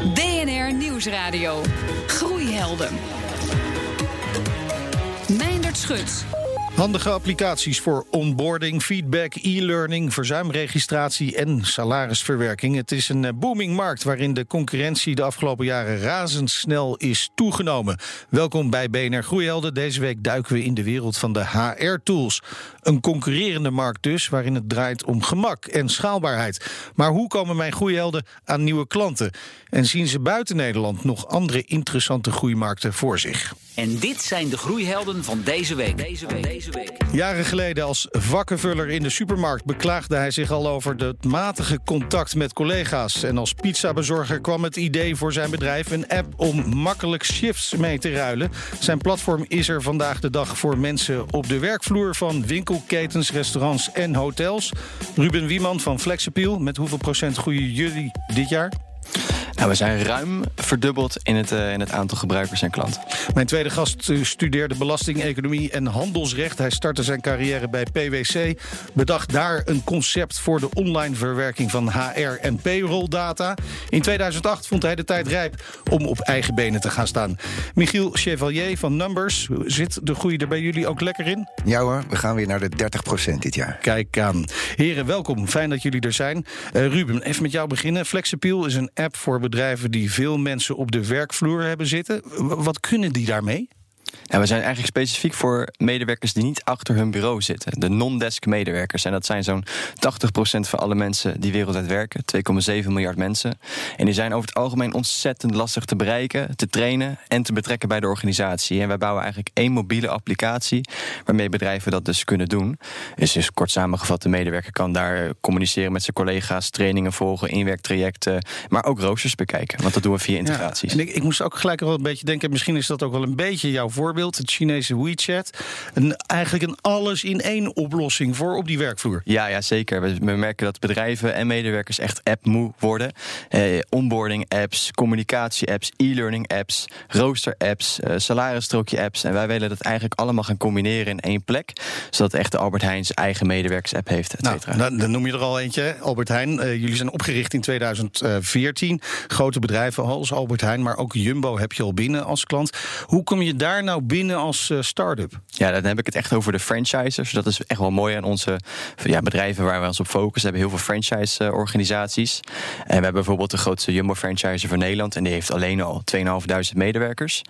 DNR Nieuwsradio. Groeihelden. Meindert Schut. Handige applicaties voor onboarding, feedback, e-learning, verzuimregistratie en salarisverwerking. Het is een eh, booming markt waarin de concurrentie de afgelopen jaren razendsnel is toegenomen. Welkom bij BNR Groeihelden. Deze week duiken we in de wereld van de HR-tools. Een concurrerende markt dus, waarin het draait om gemak en schaalbaarheid. Maar hoe komen mijn groeihelden aan nieuwe klanten? En zien ze buiten Nederland nog andere interessante groeimarkten voor zich? En dit zijn de groeihelden van deze week. Deze week. Jaren geleden als vakkenvuller in de supermarkt beklaagde hij zich al over het matige contact met collega's. En als pizzabezorger kwam het idee voor zijn bedrijf een app om makkelijk shifts mee te ruilen. Zijn platform is er vandaag de dag voor mensen op de werkvloer van winkelketens, restaurants en hotels. Ruben Wieman van Flexappeal, met hoeveel procent groeien jullie dit jaar? Nou, we zijn ruim verdubbeld in het, uh, in het aantal gebruikers en klanten. Mijn tweede gast uh, studeerde belasting, economie en handelsrecht. Hij startte zijn carrière bij PwC. Bedacht daar een concept voor de online verwerking van HR en payroll data. In 2008 vond hij de tijd rijp om op eigen benen te gaan staan. Michiel Chevalier van Numbers. Zit de groei er bij jullie ook lekker in? Ja hoor, we gaan weer naar de 30% dit jaar. Kijk aan. Heren, welkom. Fijn dat jullie er zijn. Uh, Ruben, even met jou beginnen. Flexappeal is een app voor bedrijven die veel mensen op de werkvloer hebben zitten. Wat kunnen die daarmee? Nou, we zijn eigenlijk specifiek voor medewerkers die niet achter hun bureau zitten. De non-desk medewerkers. En dat zijn zo'n 80% van alle mensen die wereldwijd werken. 2,7 miljard mensen. En die zijn over het algemeen ontzettend lastig te bereiken, te trainen en te betrekken bij de organisatie. En wij bouwen eigenlijk één mobiele applicatie waarmee bedrijven dat dus kunnen doen. Dus, dus kort samengevat, de medewerker kan daar communiceren met zijn collega's, trainingen volgen, inwerktrajecten, maar ook roosters bekijken. Want dat doen we via integraties. Ja, en ik, ik moest ook gelijk wel een beetje denken, misschien is dat ook wel een beetje jouw voorbeeld, het Chinese WeChat. Een, eigenlijk een alles in één oplossing voor op die werkvloer. Ja, ja zeker. We, we merken dat bedrijven en medewerkers echt app-moe worden. Eh, onboarding apps, communicatie apps, e-learning apps, rooster apps, eh, salarisstrookje apps. En wij willen dat eigenlijk allemaal gaan combineren in één plek. Zodat echt de Albert Heijn zijn eigen medewerkers app heeft, et cetera. Nou, dan noem je er al eentje, Albert Heijn. Uh, jullie zijn opgericht in 2014. Grote bedrijven als Albert Heijn, maar ook Jumbo heb je al binnen als klant. Hoe kom je daar nou binnen als uh, start-up? Ja, dan heb ik het echt over de franchisers. Dat is echt wel mooi aan onze ja, bedrijven waar we ons op focussen. Hebben heel veel franchise-organisaties. En we hebben bijvoorbeeld de grootste Jumbo-franchiser van Nederland. En die heeft alleen al 2.500 medewerkers.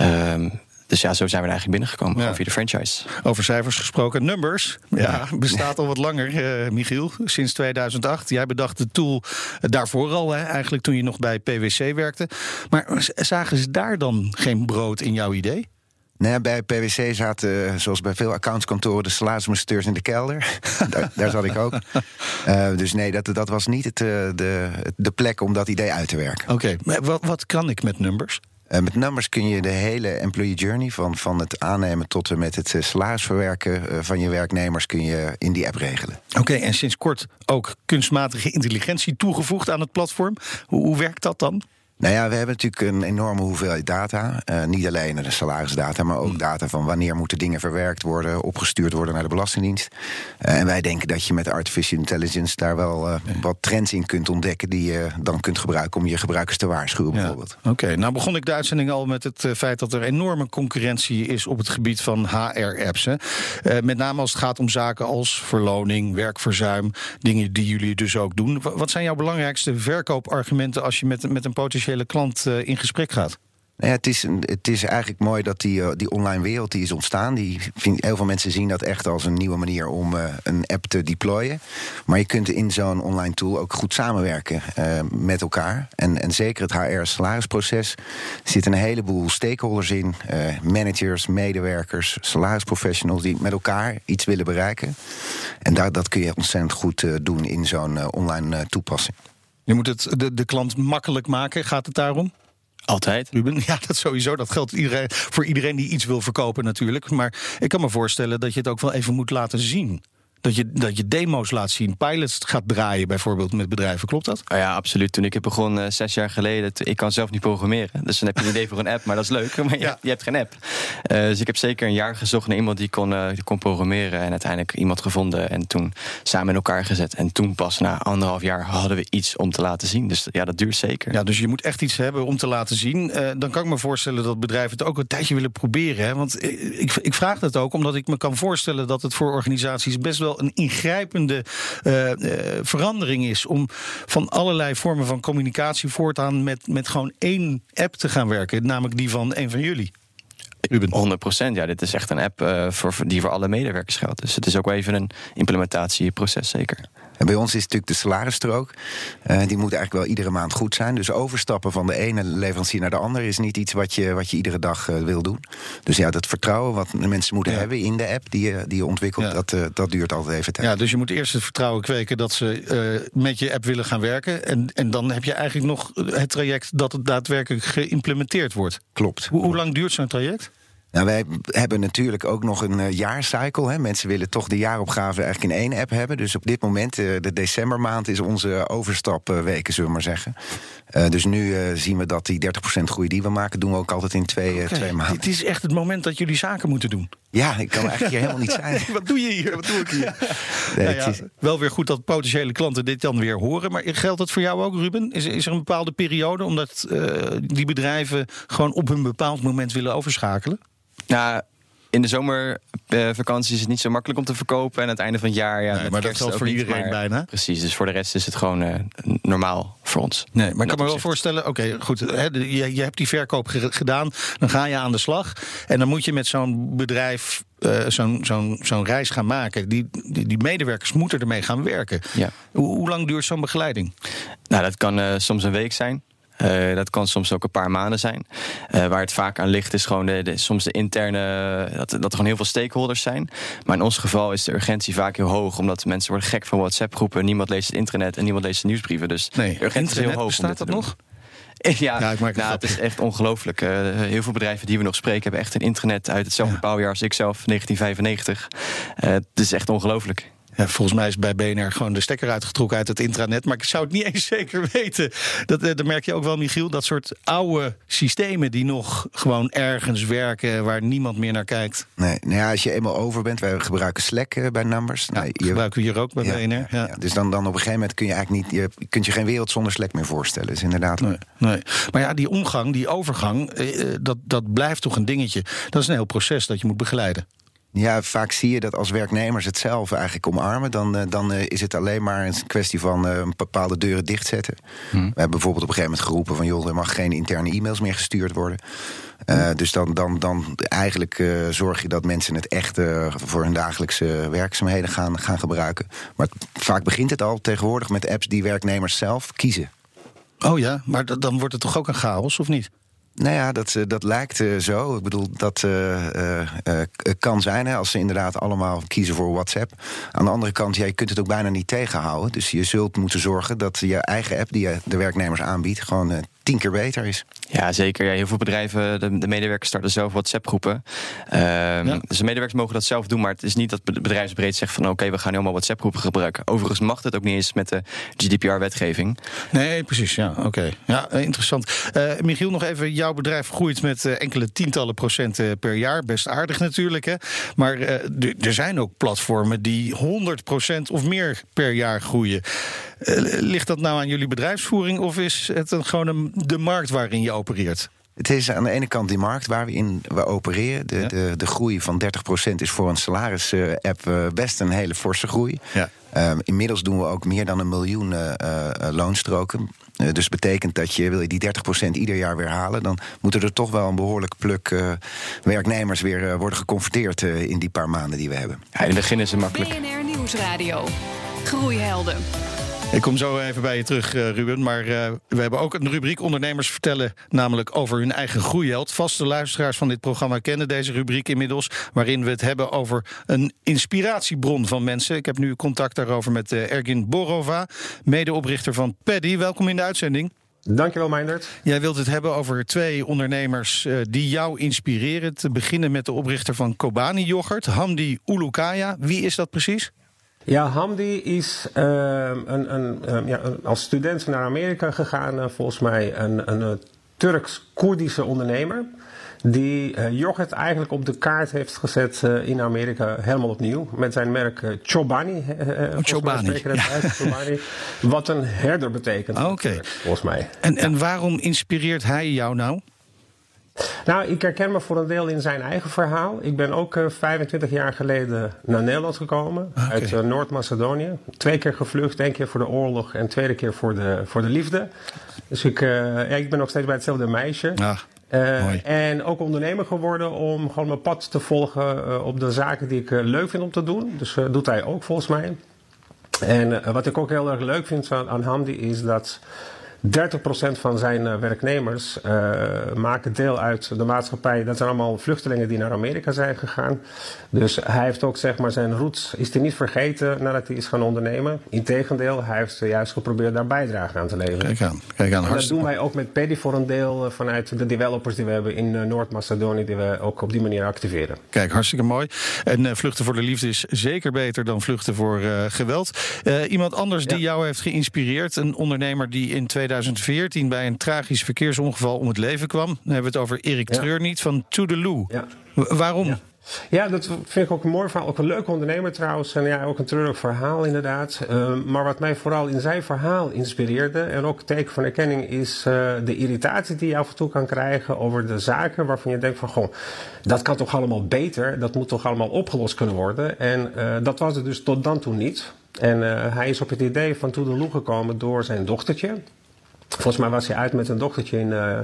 Um, dus ja, zo zijn we er eigenlijk binnengekomen, ja. via de franchise. Over cijfers gesproken, Numbers. Ja, bestaat al wat langer, uh, Michiel, sinds 2008. Jij bedacht de tool daarvoor al, hè, eigenlijk toen je nog bij PwC werkte. Maar zagen ze daar dan geen brood in jouw idee? Nee, bij PwC zaten, zoals bij veel accountskantoren, de salarismonsteurs in de kelder. daar, daar, zat ik ook. Uh, dus nee, dat, dat was niet het, de, de plek om dat idee uit te werken. Oké, okay. wat, wat kan ik met Numbers? Uh, met numbers kun je de hele employee journey, van, van het aannemen tot en met het uh, salarisverwerken uh, van je werknemers, kun je in die app regelen. Oké, en sinds kort ook kunstmatige intelligentie toegevoegd aan het platform. Hoe, hoe werkt dat dan? Nou ja, we hebben natuurlijk een enorme hoeveelheid data. Uh, niet alleen de salarisdata, maar ook data van wanneer moeten dingen verwerkt worden, opgestuurd worden naar de Belastingdienst. Uh, en wij denken dat je met artificial intelligence daar wel uh, wat trends in kunt ontdekken die je dan kunt gebruiken om je gebruikers te waarschuwen, bijvoorbeeld. Oké, okay, nou begon ik de uitzending al met het feit dat er enorme concurrentie is op het gebied van HR-apps. met name als het gaat om zaken als verloning, werkverzuim, dingen die jullie dus ook doen. Wat zijn jouw belangrijkste verkoopargumenten als je met, met een potentiële klant uh, in gesprek gaat? Nou ja, het, is, het is eigenlijk mooi dat die, uh, die online wereld die is ontstaan. Die heel veel mensen zien dat echt als een nieuwe manier om uh, een app te deployen. Maar je kunt in zo'n online tool ook goed samenwerken met elkaar. En, en zeker het HR-salarisproces zitten een heleboel stakeholders in. managers, medewerkers, salarisprofessionals die met elkaar iets willen bereiken. En daar, dat kun je ontzettend goed doen in zo'n online toepassing. Je moet het de, de klant makkelijk maken. Gaat het daarom? Altijd. Ruben, ja, dat sowieso. Dat geldt iedereen, voor iedereen die iets wil verkopen natuurlijk. Maar ik kan me voorstellen dat je het ook wel even moet laten zien. Dat je, dat je demo's laat zien, pilots gaat draaien bijvoorbeeld met bedrijven. Klopt dat? Oh ja, absoluut. Toen ik het begon uh, zes jaar geleden, ik kan zelf niet programmeren. Dus dan heb je een idee voor een app, maar dat is leuk. Maar je, ja. je hebt geen app. Uh, dus ik heb zeker een jaar gezocht naar iemand die kon, uh, die kon programmeren. En uiteindelijk iemand gevonden en toen samen in elkaar gezet. En toen pas na anderhalf jaar hadden we iets om te laten zien. Dus ja, dat duurt zeker. Ja, dus je moet echt iets hebben om te laten zien. dan kan ik me voorstellen dat bedrijven het ook een tijdje willen proberen. Hè? Want ik, ik vraag dat ook omdat ik me kan voorstellen dat het voor organisaties best wel een ingrijpende uh, uh, verandering is. Om van allerlei vormen van communicatie voortaan met, met gewoon één app te gaan werken. Namelijk die van een van jullie. Ruben. 100% ja. Dit is echt een app uh, voor, die voor alle medewerkers geldt. Dus het is ook wel even een implementatieproces, zeker. En bij ons is natuurlijk de salarisstrook. Uh, die moet eigenlijk wel iedere maand goed zijn. Dus overstappen van de ene leverancier naar de andere is niet iets wat je, wat je iedere dag uh, wil doen. Dus ja, dat vertrouwen wat de mensen moeten ja. hebben in de app die je, die je ontwikkelt, ja. dat, uh, dat duurt altijd even tijd. Ja, dus je moet eerst het vertrouwen kweken dat ze met je app willen gaan werken. En, en dan heb je eigenlijk nog het traject dat het daadwerkelijk geïmplementeerd wordt. Klopt. Hoe, hoe lang duurt zo'n traject? Nou, wij hebben natuurlijk ook nog een uh, jaarcycle. Hè. Mensen willen toch de jaaropgave eigenlijk in één app hebben. Dus op dit moment, uh, de decembermaand, is onze overstapweken, zullen we maar zeggen. Uh, dus nu zien we dat die 30% groei die we maken, doen we ook altijd in twee, okay. twee maanden. Het is echt het moment dat jullie zaken moeten doen. Ja, ik kan eigenlijk hier helemaal niet zijn. Wat doe je hier? Wat doe ik hier? nee, nou ja, is... Wel weer goed dat potentiële klanten dit dan weer horen. Maar geldt dat voor jou ook, Ruben? Is, is er een bepaalde periode omdat die bedrijven gewoon op een bepaald moment willen overschakelen? Nou, in de zomervakantie is het niet zo makkelijk om te verkopen. En aan het einde van het jaar. Ja, nee, maar dat geldt voor iedereen maar, bijna. Precies, dus voor de rest is het gewoon uh, normaal voor ons. Nee, maar ik kan me wel voorstellen, oké, okay, goed. Hè, je, je hebt die verkoop gedaan, dan ga je aan de slag. En dan moet je met zo'n bedrijf uh, zo'n zo'n zo'n reis gaan maken. Die, die, die, medewerkers moeten ermee gaan werken. Ja. Hoe, hoe lang duurt zo'n begeleiding? Nou, dat kan uh, soms een week zijn. Uh, dat kan soms ook een paar maanden zijn. Uh, waar het vaak aan ligt is gewoon de, de, soms de interne... Dat, dat er gewoon heel veel stakeholders zijn. Maar in ons geval is de urgentie vaak heel hoog. Omdat mensen worden gek van WhatsApp-groepen. Niemand leest het internet en niemand leest de nieuwsbrieven. Dus nee, de urgentie is heel hoog. Bestaat dat nog? Ja, ja ik maak nou, het is echt ongelooflijk. Uh, heel veel bedrijven die we nog spreken hebben echt een internet uit hetzelfde ja. bouwjaar als ik zelf, 1995. Uh, het is echt ongelooflijk. Ja, volgens mij is bij BNR gewoon de stekker uitgetrokken uit het intranet. Maar ik zou het niet eens zeker weten. Dat, dat merk je ook wel, Michiel. Dat soort oude systemen die nog gewoon ergens werken... waar niemand meer naar kijkt. Nee, nou ja, als je eenmaal over bent... wij gebruiken Slack uh, bij Numbers. Ja, nou, je, gebruiken we hier ook bij ja, BNR. Ja. Dus dan, dan op een gegeven moment kun je eigenlijk niet... je kunt je geen wereld zonder Slack meer voorstellen. Dus inderdaad... Nee, nee. Maar ja, die omgang, die overgang... Eh, dat, dat blijft toch een dingetje. Dat is een heel proces dat je moet begeleiden. Ja, vaak zie je dat als werknemers het zelf eigenlijk omarmen. Dan, uh, dan uh, is het alleen maar een kwestie van uh, bepaalde deuren dichtzetten. Hmm. We hebben bijvoorbeeld op een gegeven moment geroepen van... joh, er mag geen interne e-mails meer gestuurd worden. Hmm. Dus dan, dan, dan eigenlijk zorg je dat mensen het echt voor hun dagelijkse werkzaamheden gaan, gaan gebruiken. Maar het, vaak begint het al tegenwoordig met apps die werknemers zelf kiezen. Oh ja, maar dan wordt het toch ook een chaos, of niet? Nou ja, dat, dat lijkt uh, zo. Ik bedoel, dat uh, kan zijn hè, als ze inderdaad allemaal kiezen voor WhatsApp. Aan de andere kant, ja, je kunt het ook bijna niet tegenhouden. Dus je zult moeten zorgen dat je eigen app die je de werknemers aanbiedt, gewoon tien keer beter is. Ja, zeker. Ja, heel veel bedrijven, de, de medewerkers starten zelf WhatsApp-groepen. Um, ja. Dus de medewerkers mogen dat zelf doen, maar het is niet dat bedrijfsbreed zegt van oké, okay, we gaan helemaal WhatsApp-groepen gebruiken. Overigens mag het ook niet eens met de GDPR-wetgeving. Nee, precies. Ja, oké. Okay. Ja, interessant. Uh, Michiel, nog even. Jouw bedrijf groeit met uh, enkele tientallen procenten per jaar. Best aardig natuurlijk, hè. Maar uh, er zijn ook platformen die 100 procent of meer per jaar groeien. Ligt dat nou aan jullie bedrijfsvoering of is het een, gewoon een, de markt waarin je opereert? Het is aan de ene kant die markt waar we in we opereren. De, ja. de, de groei van 30% is voor een salaris-app uh, best een hele forse groei. Ja. Um, inmiddels doen we ook meer dan een miljoen uh, uh, loonstroken. Uh, dus betekent dat je, wil je die 30% ieder jaar weer halen... dan moeten er toch wel een behoorlijk pluk werknemers weer worden geconfronteerd... in die paar maanden die we hebben. Ja, in het begin is het makkelijk. BNR Nieuwsradio. Groeihelden. Ik kom zo even bij je terug, Ruben. Maar uh, we hebben ook een rubriek Ondernemers vertellen, namelijk over hun eigen groeiheld. Vaste luisteraars van dit programma kennen deze rubriek inmiddels, waarin we het hebben over een inspiratiebron van mensen. Ik heb nu contact daarover met uh, Ergin Borova, medeoprichter van Paddy. Welkom in de uitzending. Dankjewel, Meindert. Jij wilt het hebben over twee ondernemers uh, die jou inspireren. Te beginnen met de oprichter van Kobani Yoghurt, Hamdi Ulukaya. Wie is dat precies? Ja, Hamdi is uh, een, een, uh, ja, als student naar Amerika gegaan. Uh, volgens mij een, een Turks-Koerdische ondernemer. Die yoghurt eigenlijk op de kaart heeft gezet in Amerika helemaal opnieuw. Met zijn merk Chobani. Chobani. Ja. Chobani. Wat een herder betekent. Ah, Oké. Okay. Volgens mij. En, en waarom inspireert hij jou nou? Nou, ik herken me voor een deel in zijn eigen verhaal. Ik ben ook uh, 25 jaar geleden naar Nederland gekomen. Okay. Uit uh, Noord-Macedonië. Twee keer gevlucht. één keer voor de oorlog en tweede keer voor de, voor de liefde. Dus ik, uh, ja, ik ben nog steeds bij hetzelfde meisje. Ah, mooi. en ook ondernemer geworden om gewoon mijn pad te volgen op de zaken die ik leuk vind om te doen. Dus doet hij ook volgens mij. En wat ik ook heel erg leuk vind aan, aan Hamdi is dat... 30% van zijn uh, werknemers uh, maken deel uit de maatschappij. Dat zijn allemaal vluchtelingen die naar Amerika zijn gegaan. Dus hij heeft ook zeg maar zijn roots is hij niet vergeten nadat hij is gaan ondernemen. Integendeel, hij heeft juist geprobeerd daar bijdrage aan te leveren. Kijk aan, kijk aan. En dat doen wij ook met Paddy voor een deel uh, vanuit de developers die we hebben in Noord-Macedonië, die we ook op die manier activeren. Kijk, hartstikke mooi. En uh, vluchten voor de liefde is zeker beter dan vluchten voor geweld. iemand anders die jou heeft geïnspireerd, een ondernemer die in 2014 bij een tragisch verkeersongeval om het leven kwam. Dan hebben we het over Erik ja. Treurniet van Toedeloe. Ja. Waarom? Ja. Ja, dat vind ik ook een mooi verhaal. Ook een leuke ondernemer trouwens. En ja, ook een treurig verhaal inderdaad. Uh, maar wat mij vooral in zijn verhaal inspireerde... en ook teken van erkenning is uh, de irritatie die je af en toe kan krijgen... over de zaken waarvan je denkt van... goh, dat kan toch allemaal beter? Dat moet toch allemaal opgelost kunnen worden? En uh, dat was het dus tot dan toe niet. En hij is op het idee van Toedeloe gekomen door zijn dochtertje... Volgens mij was hij uit met een dochtertje in, uh,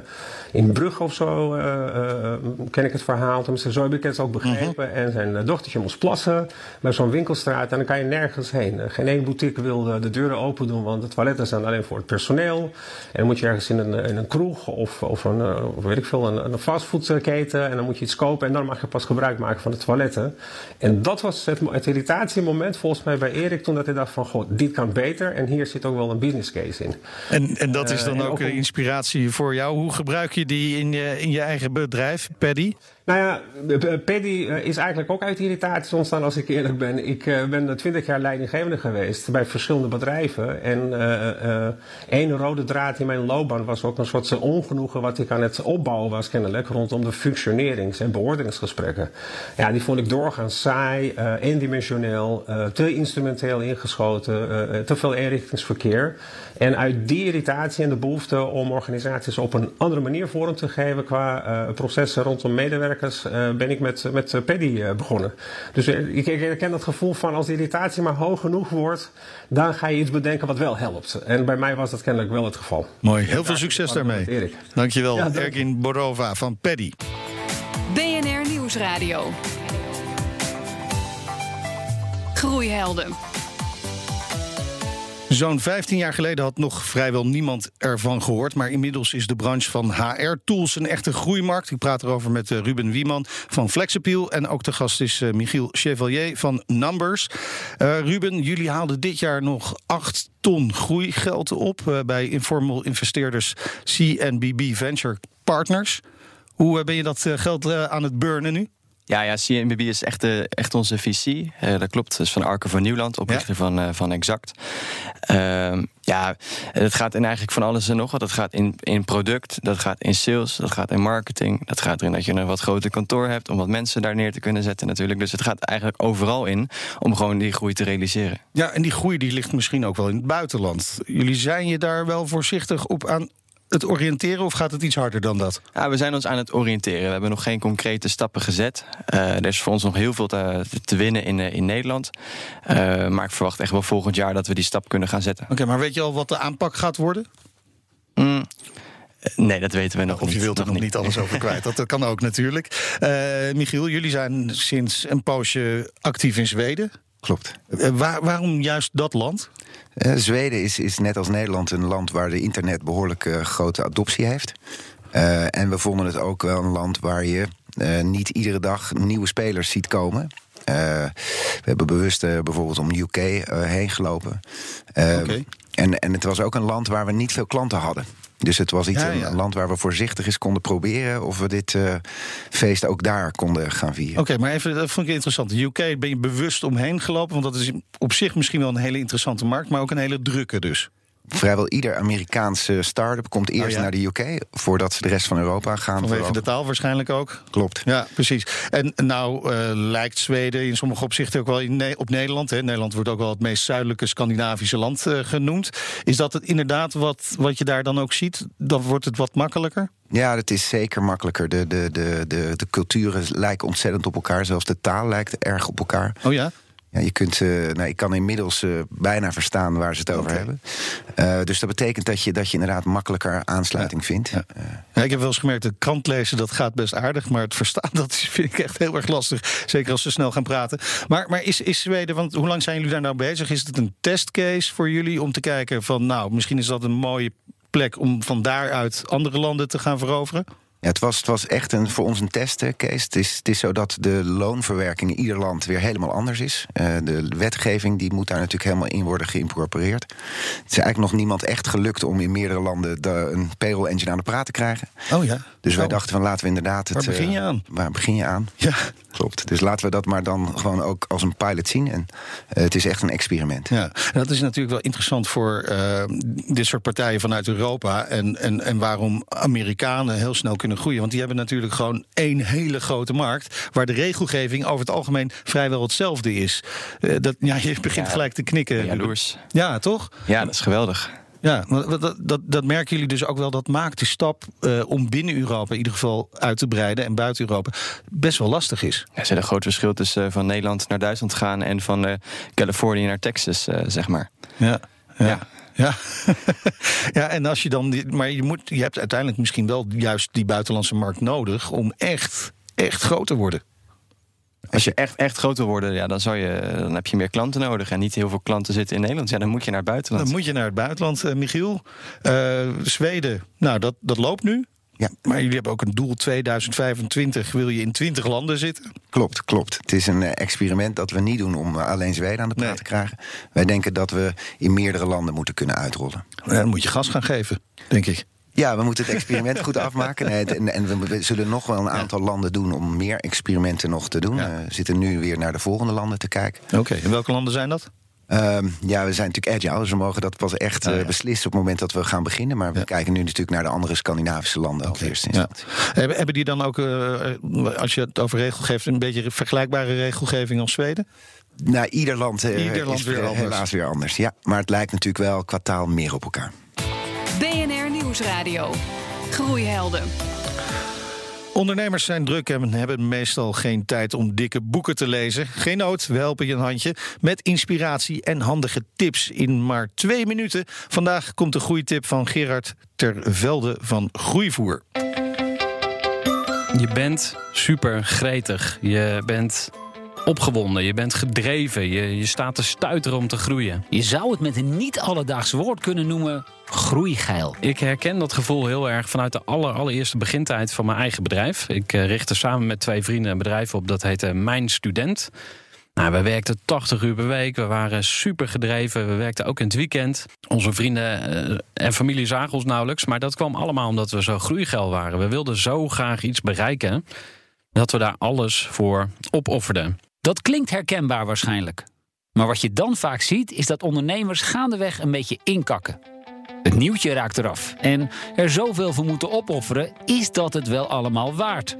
in Brugge of zo, uh, uh, ken ik het verhaal. Tenminste, zo heb ik het ook begrepen. En zijn dochtertje moest plassen bij zo'n winkelstraat en dan kan je nergens heen. geen één boutique wil de deuren open doen, want de toiletten zijn alleen voor het personeel. En dan moet je ergens in een, in een kroeg of, of een, of weet ik veel, een, een fastfoodketen en dan moet je iets kopen en dan mag je pas gebruik maken van de toiletten. En dat was het, het irritatiemoment volgens mij bij Erik toen dat hij dacht van, goh, dit kan beter en hier zit ook wel een business case in. En, en dat is dan ook, ook inspiratie voor jou. Hoe gebruik je die in je, in je eigen bedrijf, Paddy? Nou ja, Paddy is eigenlijk ook uit irritaties ontstaan als ik eerlijk ben. Ik uh, ben twintig jaar leidinggevende geweest bij verschillende bedrijven. En uh, één rode draad in mijn loopbaan was ook een soort ongenoegen wat ik aan het opbouwen was kennelijk rondom de functionerings- en beoordelingsgesprekken. Ja, die vond ik doorgaans saai, eendimensioneel, te instrumenteel ingeschoten, te veel eenrichtingsverkeer. En uit die irritatie en de behoefte om organisaties op een andere manier vorm te geven qua processen rondom medewerkers uh, ben ik met, met Paddy uh, begonnen. Dus uh, ik, ik herken dat gevoel van als de irritatie maar hoog genoeg wordt, dan ga je iets bedenken wat wel helpt. En bij mij was dat kennelijk wel het geval. Mooi, heel veel succes daarmee. Erik. Dankjewel, ja, dank. Ergin Borova van Paddy. BNR Nieuwsradio. Groeihelden. Zo'n 15 jaar geleden had nog vrijwel niemand ervan gehoord. Maar inmiddels is de branche van HR-tools een echte groeimarkt. Ik praat erover met Ruben Wieman van Flexappeal. En ook de gast is Michiel Chevalier van Numbers. Uh, Ruben, jullie haalden dit jaar nog 8 ton groeigeld op bij informal investeerders CNBB Venture Partners. Hoe ben je dat geld aan het burnen nu? Ja, ja, CNBB is echt, uh, echt onze visie. Uh, dat klopt. Dat is van Arke van Nieuwland, oprichter ja? van, uh, van Exact. Uh, ja, het gaat in eigenlijk van alles en nog wat. Dat gaat in, in product, dat gaat in sales, dat gaat in marketing. Dat gaat erin dat je een wat groter kantoor hebt om wat mensen daar neer te kunnen zetten natuurlijk. Dus het gaat eigenlijk overal in om gewoon die groei te realiseren. Ja, en die groei die ligt misschien ook wel in het buitenland. Jullie zijn je daar wel voorzichtig op aan het oriënteren of gaat het iets harder dan dat? Ja, we zijn ons aan het oriënteren. We hebben nog geen concrete stappen gezet. Uh, er is voor ons nog heel veel te, te winnen in, uh, in Nederland. Uh, maar ik verwacht echt wel volgend jaar dat we die stap kunnen gaan zetten. Oké, okay, maar weet je al wat de aanpak gaat worden? Mm. Nee, dat weten we nog of niet. Of je wilt er nog niet, niet alles over kwijt. Dat, dat kan ook natuurlijk. Uh, Michiel, jullie zijn sinds een poosje actief in Zweden. Klopt. Waar, waarom juist dat land? Uh, Zweden is, is net als Nederland een land waar de internet behoorlijk uh, grote adoptie heeft. Uh, en we vonden het ook wel een land waar je niet iedere dag nieuwe spelers ziet komen. we hebben bewust bijvoorbeeld om UK heen gelopen. Okay. En, en het was ook een land waar we niet veel klanten hadden. Dus het was iets, Ja, een- ja. een land waar we voorzichtig eens konden proberen of we dit eh, feest ook daar konden gaan vieren. Oké, maar even, dat vond ik interessant. De UK ben je bewust omheen gelopen, want dat is op zich misschien wel een hele interessante markt, maar ook een hele drukke dus. Vrijwel ieder Amerikaanse start-up komt eerst Oh ja? naar de UK voordat ze de rest van Europa gaan. Vanwege de taal waarschijnlijk ook. Klopt. Ja, precies. En nou eh, lijkt Zweden in sommige opzichten ook wel in Ne- op Nederland. Hè. Nederland wordt ook wel het meest zuidelijke Scandinavische land eh, genoemd. Is dat het inderdaad wat, wat je daar dan ook ziet? Dan wordt het wat makkelijker? Ja, het is zeker makkelijker. De, de, de, de, de culturen lijken ontzettend op elkaar. Zelfs de taal lijkt erg op elkaar. Oh ja? Ja, je kunt, eh, nou, ik kan inmiddels eh, bijna verstaan waar ze het over hebben. Eh, dus dat betekent dat je, dat je inderdaad makkelijker aansluiting vindt. Ja. Ja, ik heb wel eens gemerkt, de krant lezen dat gaat best aardig. Maar het verstaan, dat vind ik echt heel erg lastig. Zeker als ze snel gaan praten. Maar, maar is, is Zweden, want hoe lang zijn jullie daar nou bezig? Is het een testcase voor jullie om te kijken van... nou, misschien is dat een mooie plek om van daaruit andere landen te gaan veroveren? Ja, het, was, het was echt een, voor ons een testcase. Het is, het is zo dat de loonverwerking in ieder land weer helemaal anders is. Eh, de wetgeving die moet daar natuurlijk helemaal in worden geïncorporeerd. Het is eigenlijk nog niemand echt gelukt om in meerdere landen de, een payroll engine aan de praat te krijgen. Oh ja. Dus wij dachten van laten we inderdaad... Het, Waar begin je eh, aan? Waar begin je aan? Ja. Klopt. Dus laten we dat maar dan gewoon ook als een pilot zien. En eh, het is echt een experiment. Ja, en dat is natuurlijk wel interessant voor eh, dit soort partijen vanuit Europa. En, en, en waarom Amerikanen heel snel kunnen groeien. Want die hebben natuurlijk gewoon één hele grote markt. Waar de regelgeving over het algemeen vrijwel hetzelfde is. Eh, dat, ja, je begint Ja, gelijk te knikken. Jaloers. Ja, toch? Ja, dat is geweldig. Ja, dat, dat, dat, merken jullie dus ook wel. Dat maakt de stap eh, om binnen Europa in ieder geval uit te breiden. En buiten Europa best wel lastig is. Ja, er zit een groot verschil tussen eh, van Nederland naar Duitsland gaan en van eh, Californië naar Texas, zeg maar. Ja. Ja. Ja. Ja. ja, en als je dan. die- Maar je, moet, je hebt uiteindelijk misschien wel juist die buitenlandse markt nodig om echt, echt groot te worden. Als je echt, echt groot wil worden, ja, dan, zou je, dan heb je meer klanten nodig. En niet heel veel klanten zitten in Nederland. Ja, dan moet je naar het buitenland. Dan moet je naar het buitenland, eh, Michiel. Eh, Zweden, nou, dat, dat loopt nu. Ja. Maar jullie hebben ook een doel 2025. Wil je in 20 landen zitten? Klopt, klopt. Het is een eh, experiment dat we niet doen om alleen Zweden aan de praat Nee. te krijgen. Wij denken dat we in meerdere landen moeten kunnen uitrollen. Dan moet je gas gaan geven, denk ik. Ja, we moeten het experiment goed afmaken. Nee, En, en we, zullen nog wel een aantal landen doen om meer experimenten nog te doen. Ja. Eh, we zitten nu weer naar de volgende landen te kijken. Oké, en welke landen zijn dat? Ehm, ja, we zijn natuurlijk agile, dus we mogen dat pas echt Ah, eh, beslissen op het moment dat we gaan beginnen. Maar we Ja. kijken nu natuurlijk naar de andere Scandinavische landen als eerste instantie. Hebben, hebben die dan ook, eh, als je het over regelgeving, een beetje vergelijkbare regelgeving als Zweden? Nou, ieder land, eh, Ieder land is weer helaas weer anders. Ja, maar het lijkt natuurlijk wel qua taal meer op elkaar. Nieuwsradio. Groeihelden. Ondernemers zijn druk en hebben meestal geen tijd om dikke boeken te lezen. Geen nood, we helpen je een handje met inspiratie en handige tips in maar twee minuten. Vandaag komt de groeitip van Gerard ter Velde van Groeivoer. Je bent super gretig. Je bent opgewonden. Je bent gedreven. Je, je staat te stuiteren om te groeien. Je zou het met een niet alledaags woord kunnen noemen groeigeil. Ik herken dat gevoel heel erg vanuit de aller, allereerste begintijd van mijn eigen bedrijf. Ik eh, richtte samen met twee vrienden een bedrijf op dat heette Mijn Student. Nou, we werkten 80 uur per week. We waren super gedreven. We werkten ook in het weekend. Onze vrienden eh, en familie zagen ons nauwelijks. Maar dat kwam allemaal omdat we zo groeigeil waren. We wilden zo graag iets bereiken dat we daar alles voor opofferden. Dat klinkt herkenbaar waarschijnlijk. Maar wat je dan vaak ziet, is dat ondernemers gaandeweg een beetje inkakken. Het nieuwtje raakt eraf. En er zoveel voor moeten opofferen, is dat het wel allemaal waard?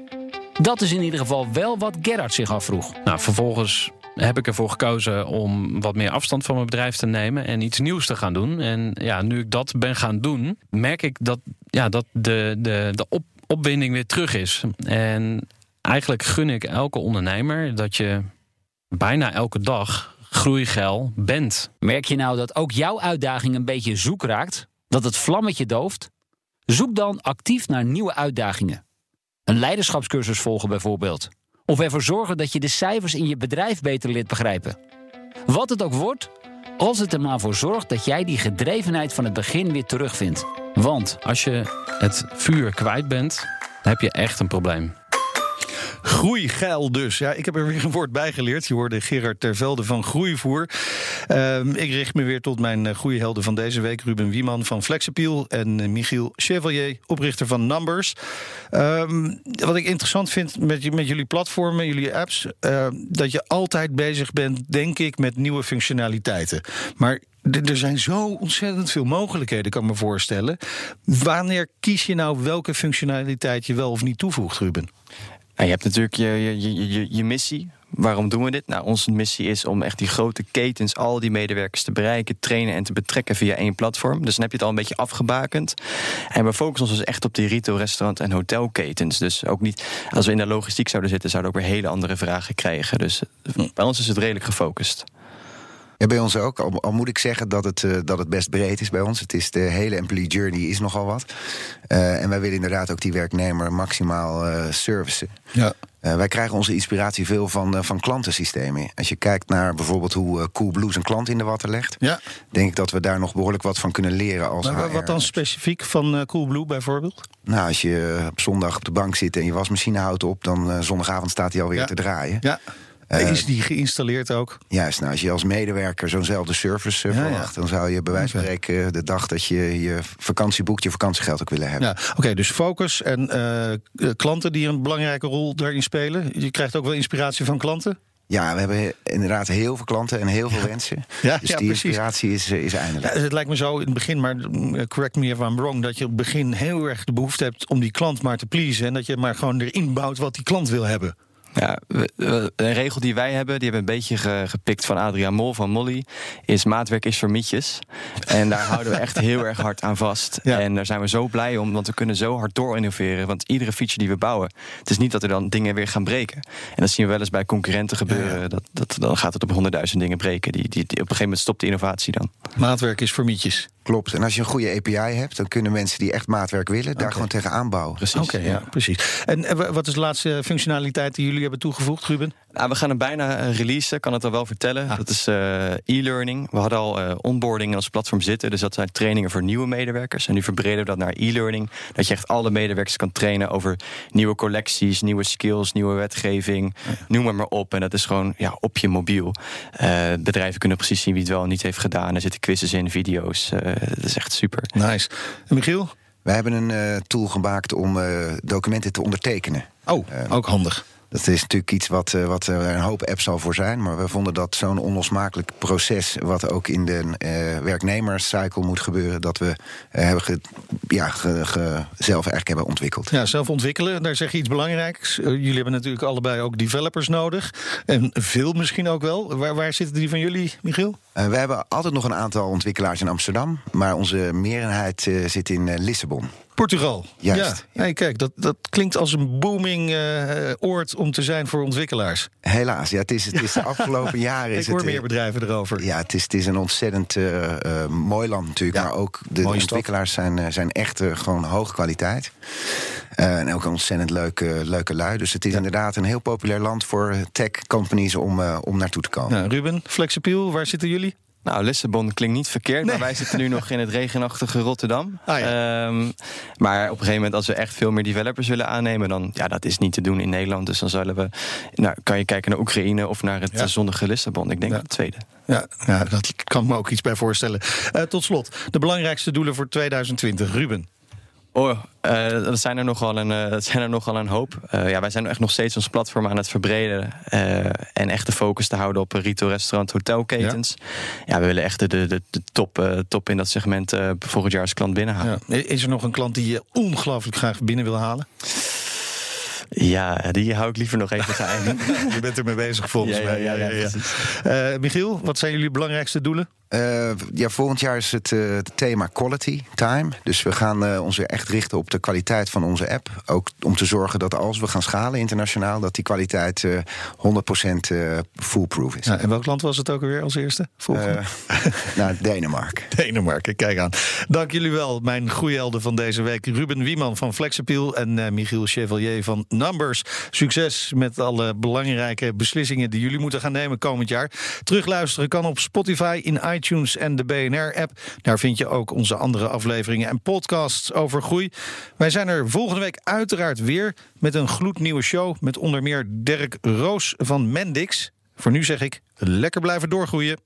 Dat is in ieder geval wel wat Gerard zich afvroeg. Nou, vervolgens heb ik ervoor gekozen om wat meer afstand van mijn bedrijf te nemen en iets nieuws te gaan doen. En ja, nu ik dat ben gaan doen, merk ik dat, ja, dat de, de, de op, opwinding weer terug is. En eigenlijk gun ik elke ondernemer dat je bijna elke dag groeigeil bent. Merk je nou dat ook jouw uitdaging een beetje zoek raakt? Dat het vlammetje dooft? Zoek dan actief naar nieuwe uitdagingen. Een leiderschapscursus volgen bijvoorbeeld. Of ervoor zorgen dat je de cijfers in je bedrijf beter leert begrijpen. Wat het ook wordt, als het er maar voor zorgt dat jij die gedrevenheid van het begin weer terugvindt. Want Als je het vuur kwijt bent, heb je echt een probleem. Groeigeil dus. Ja, ik heb er weer een woord bij geleerd. Je hoorde Gerard Tervelde van Groeivoer. Ehm, ik richt me weer tot mijn uh, groeihelden van deze week. Ruben Wieman van Flexappeal en uh, Michiel Chevalier, oprichter van Numbers. Ehm, wat ik interessant vind met, met jullie platformen, jullie apps... Uh, dat je altijd bezig bent, denk ik, met nieuwe functionaliteiten. Maar er zijn zo ontzettend veel mogelijkheden, kan ik me voorstellen. Wanneer kies je nou welke functionaliteit je wel of niet toevoegt, Ruben? Je hebt natuurlijk je, je, je, je missie. Waarom doen we dit? Nou, onze missie is om echt die grote ketens, al die medewerkers te bereiken, trainen en te betrekken via één platform. Dus dan heb je het al een beetje afgebakend. En we focussen ons dus echt op die retail, restaurant en hotelketens. Dus ook niet, als we in de logistiek zouden zitten, zouden we ook weer hele andere vragen krijgen. Dus bij ons is het redelijk gefocust. Ja, bij ons ook. Al, al, moet ik zeggen dat het, uh, dat het best breed is bij ons. Het is de hele employee journey is nogal wat. Uh, en wij willen inderdaad ook die werknemer maximaal uh, servicen. Ja. wij krijgen onze inspiratie veel van, van klantensystemen. Als je kijkt naar bijvoorbeeld hoe Coolblue zijn klant in de watten legt... Ja. denk ik dat we daar nog behoorlijk wat van kunnen leren. Als maar wat dan specifiek van Coolblue bijvoorbeeld? Nou, als je op zondag op de bank zit en je wasmachine houdt op... dan zondagavond staat hij alweer ja. te draaien. Ja. Uh, is die geïnstalleerd ook? Juist, nou, als je als medewerker zo'nzelfde service ja, verwacht, ja. dan zou je bij wijze van spreken de dag dat je je vakantie boekt, je vakantiegeld ook willen hebben. Ja, Oké, okay, dus focus en uh, klanten die een belangrijke rol daarin spelen. Je krijgt ook wel inspiratie van klanten? Ja, we hebben inderdaad heel veel klanten en heel veel wensen. Ja, dus ja, die inspiratie is, is eindelijk. Ja, het lijkt me zo in het begin, maar correct me if I'm wrong... dat je op het begin heel erg de behoefte hebt om die klant maar te pleasen... en dat je maar gewoon erin bouwt wat die klant wil hebben. Ja, een regel die wij hebben, die hebben we een beetje gepikt van Adriaan Mol van Molly, is maatwerk is voor mietjes. En daar houden we echt heel erg hard aan vast. Ja. En daar zijn we zo blij om, want we kunnen zo hard door innoveren. Want iedere feature die we bouwen, het is niet dat er dan dingen weer gaan breken. En dat zien we wel eens bij concurrenten gebeuren. Ja. Dat, dat, dan gaat het op honderdduizend dingen breken. Die, die, die, op een gegeven moment stopt de innovatie dan. Maatwerk is voor mietjes. Klopt. En als je een goede API hebt, dan kunnen mensen die echt maatwerk willen, daar gewoon tegen aanbouwen. Precies. Oké, ja. precies. En wat is de laatste functionaliteit die jullie hebben toegevoegd, Ruben? Nou, we gaan hem bijna releasen, kan het al wel vertellen. Ah. Dat is uh, e-learning. We hadden al uh, onboarding als platform zitten, dus dat zijn trainingen voor nieuwe medewerkers. En nu verbreden we dat naar e-learning. Dat je echt alle medewerkers kan trainen over nieuwe collecties, nieuwe skills, nieuwe wetgeving. Ja. Noem maar maar op. En dat is gewoon ja, op je mobiel. Uh, bedrijven kunnen precies zien wie het wel en niet heeft gedaan. Er zitten quizzes in, video's. dat is echt super. Nice. En Michiel? Wij hebben een tool gemaakt om documenten te ondertekenen. Oh, ook handig. Dat is natuurlijk iets wat, uh, wat er een hoop apps al voor zijn. Maar we vonden dat zo'n onlosmakelijk proces, wat ook in de uh, werknemerscycle moet gebeuren, dat we uh, hebben ge, ja, ge, ge, zelf eigenlijk hebben ontwikkeld. Ja, zelf ontwikkelen, daar zeg je iets belangrijks. jullie hebben natuurlijk allebei ook developers nodig. En veel misschien ook wel. Waar, waar zitten die van jullie, Michiel? we hebben altijd nog een aantal ontwikkelaars in Amsterdam. Maar onze meerderheid zit in Lissabon. Portugal. Juist. Ja. Kijk, dat, dat klinkt als een booming uh, oord om te zijn voor ontwikkelaars. Helaas, ja, het is, het is de afgelopen jaren. Ik hoor het, meer bedrijven erover. Ja, het is, het is een ontzettend uh, uh, mooi land natuurlijk. Ja, maar ook de ontwikkelaars zijn, zijn echt gewoon hoge kwaliteit. en ook een ontzettend leuke, leuke lui. Dus het is ja. inderdaad een heel populair land voor tech companies om, om naartoe te komen. Nou, Ruben, Flexipiel, waar zitten jullie? Nou, Lissabon klinkt niet verkeerd, nee. maar wij zitten nu nog in het regenachtige Rotterdam. Ah, ja. um, maar op een gegeven moment, als we echt veel meer developers willen aannemen, dan ja, dat is niet te doen in Nederland. Dus dan zullen we, nou, kan je kijken naar Oekraïne of naar het ja. zonnige Lissabon. Ik denk ja. het tweede. Ja, ja, dat kan me ook iets bij voorstellen. Uh, tot slot, de belangrijkste doelen voor 2020. Ruben. Oh, uh, dat zijn er nogal een, uh, dat zijn er nogal een hoop. Uh, ja, wij zijn echt nog steeds ons platform aan het verbreden. en echt de focus te houden op retail, restaurant, hotelketens. Ja, ja we willen echt de, de, de top, top in dat segment volgend jaar als klant binnenhalen. Ja. Is er nog een klant die je ongelooflijk graag binnen wil halen? Ja, die hou ik liever nog even geheim. je bent er mee bezig volgens ja, mij. Ja, ja, ja, uh, Michiel, wat zijn jullie belangrijkste doelen? Uh, ja, volgend jaar is het, uh, het, thema quality time. Dus we gaan uh, ons weer echt richten op de kwaliteit van onze app. Ook om te zorgen dat als we gaan schalen internationaal, dat die kwaliteit 100% foolproof is. Ja, en welk land was het ook alweer als eerste? nou, Denemarken. Denemarken, kijk aan. Dank jullie wel, mijn groeihelden van deze week. Ruben Wieman van Flexappeal en Michiel Chevalier van numbers. Succes met alle belangrijke beslissingen die jullie moeten gaan nemen komend jaar. Terugluisteren kan op Spotify, in iTunes en de BNR-app. Daar vind je ook onze andere afleveringen en podcasts over groei. Wij zijn er volgende week uiteraard weer met een gloednieuwe show met onder meer Dirk Roos van Mendix. Voor nu zeg ik lekker blijven doorgroeien.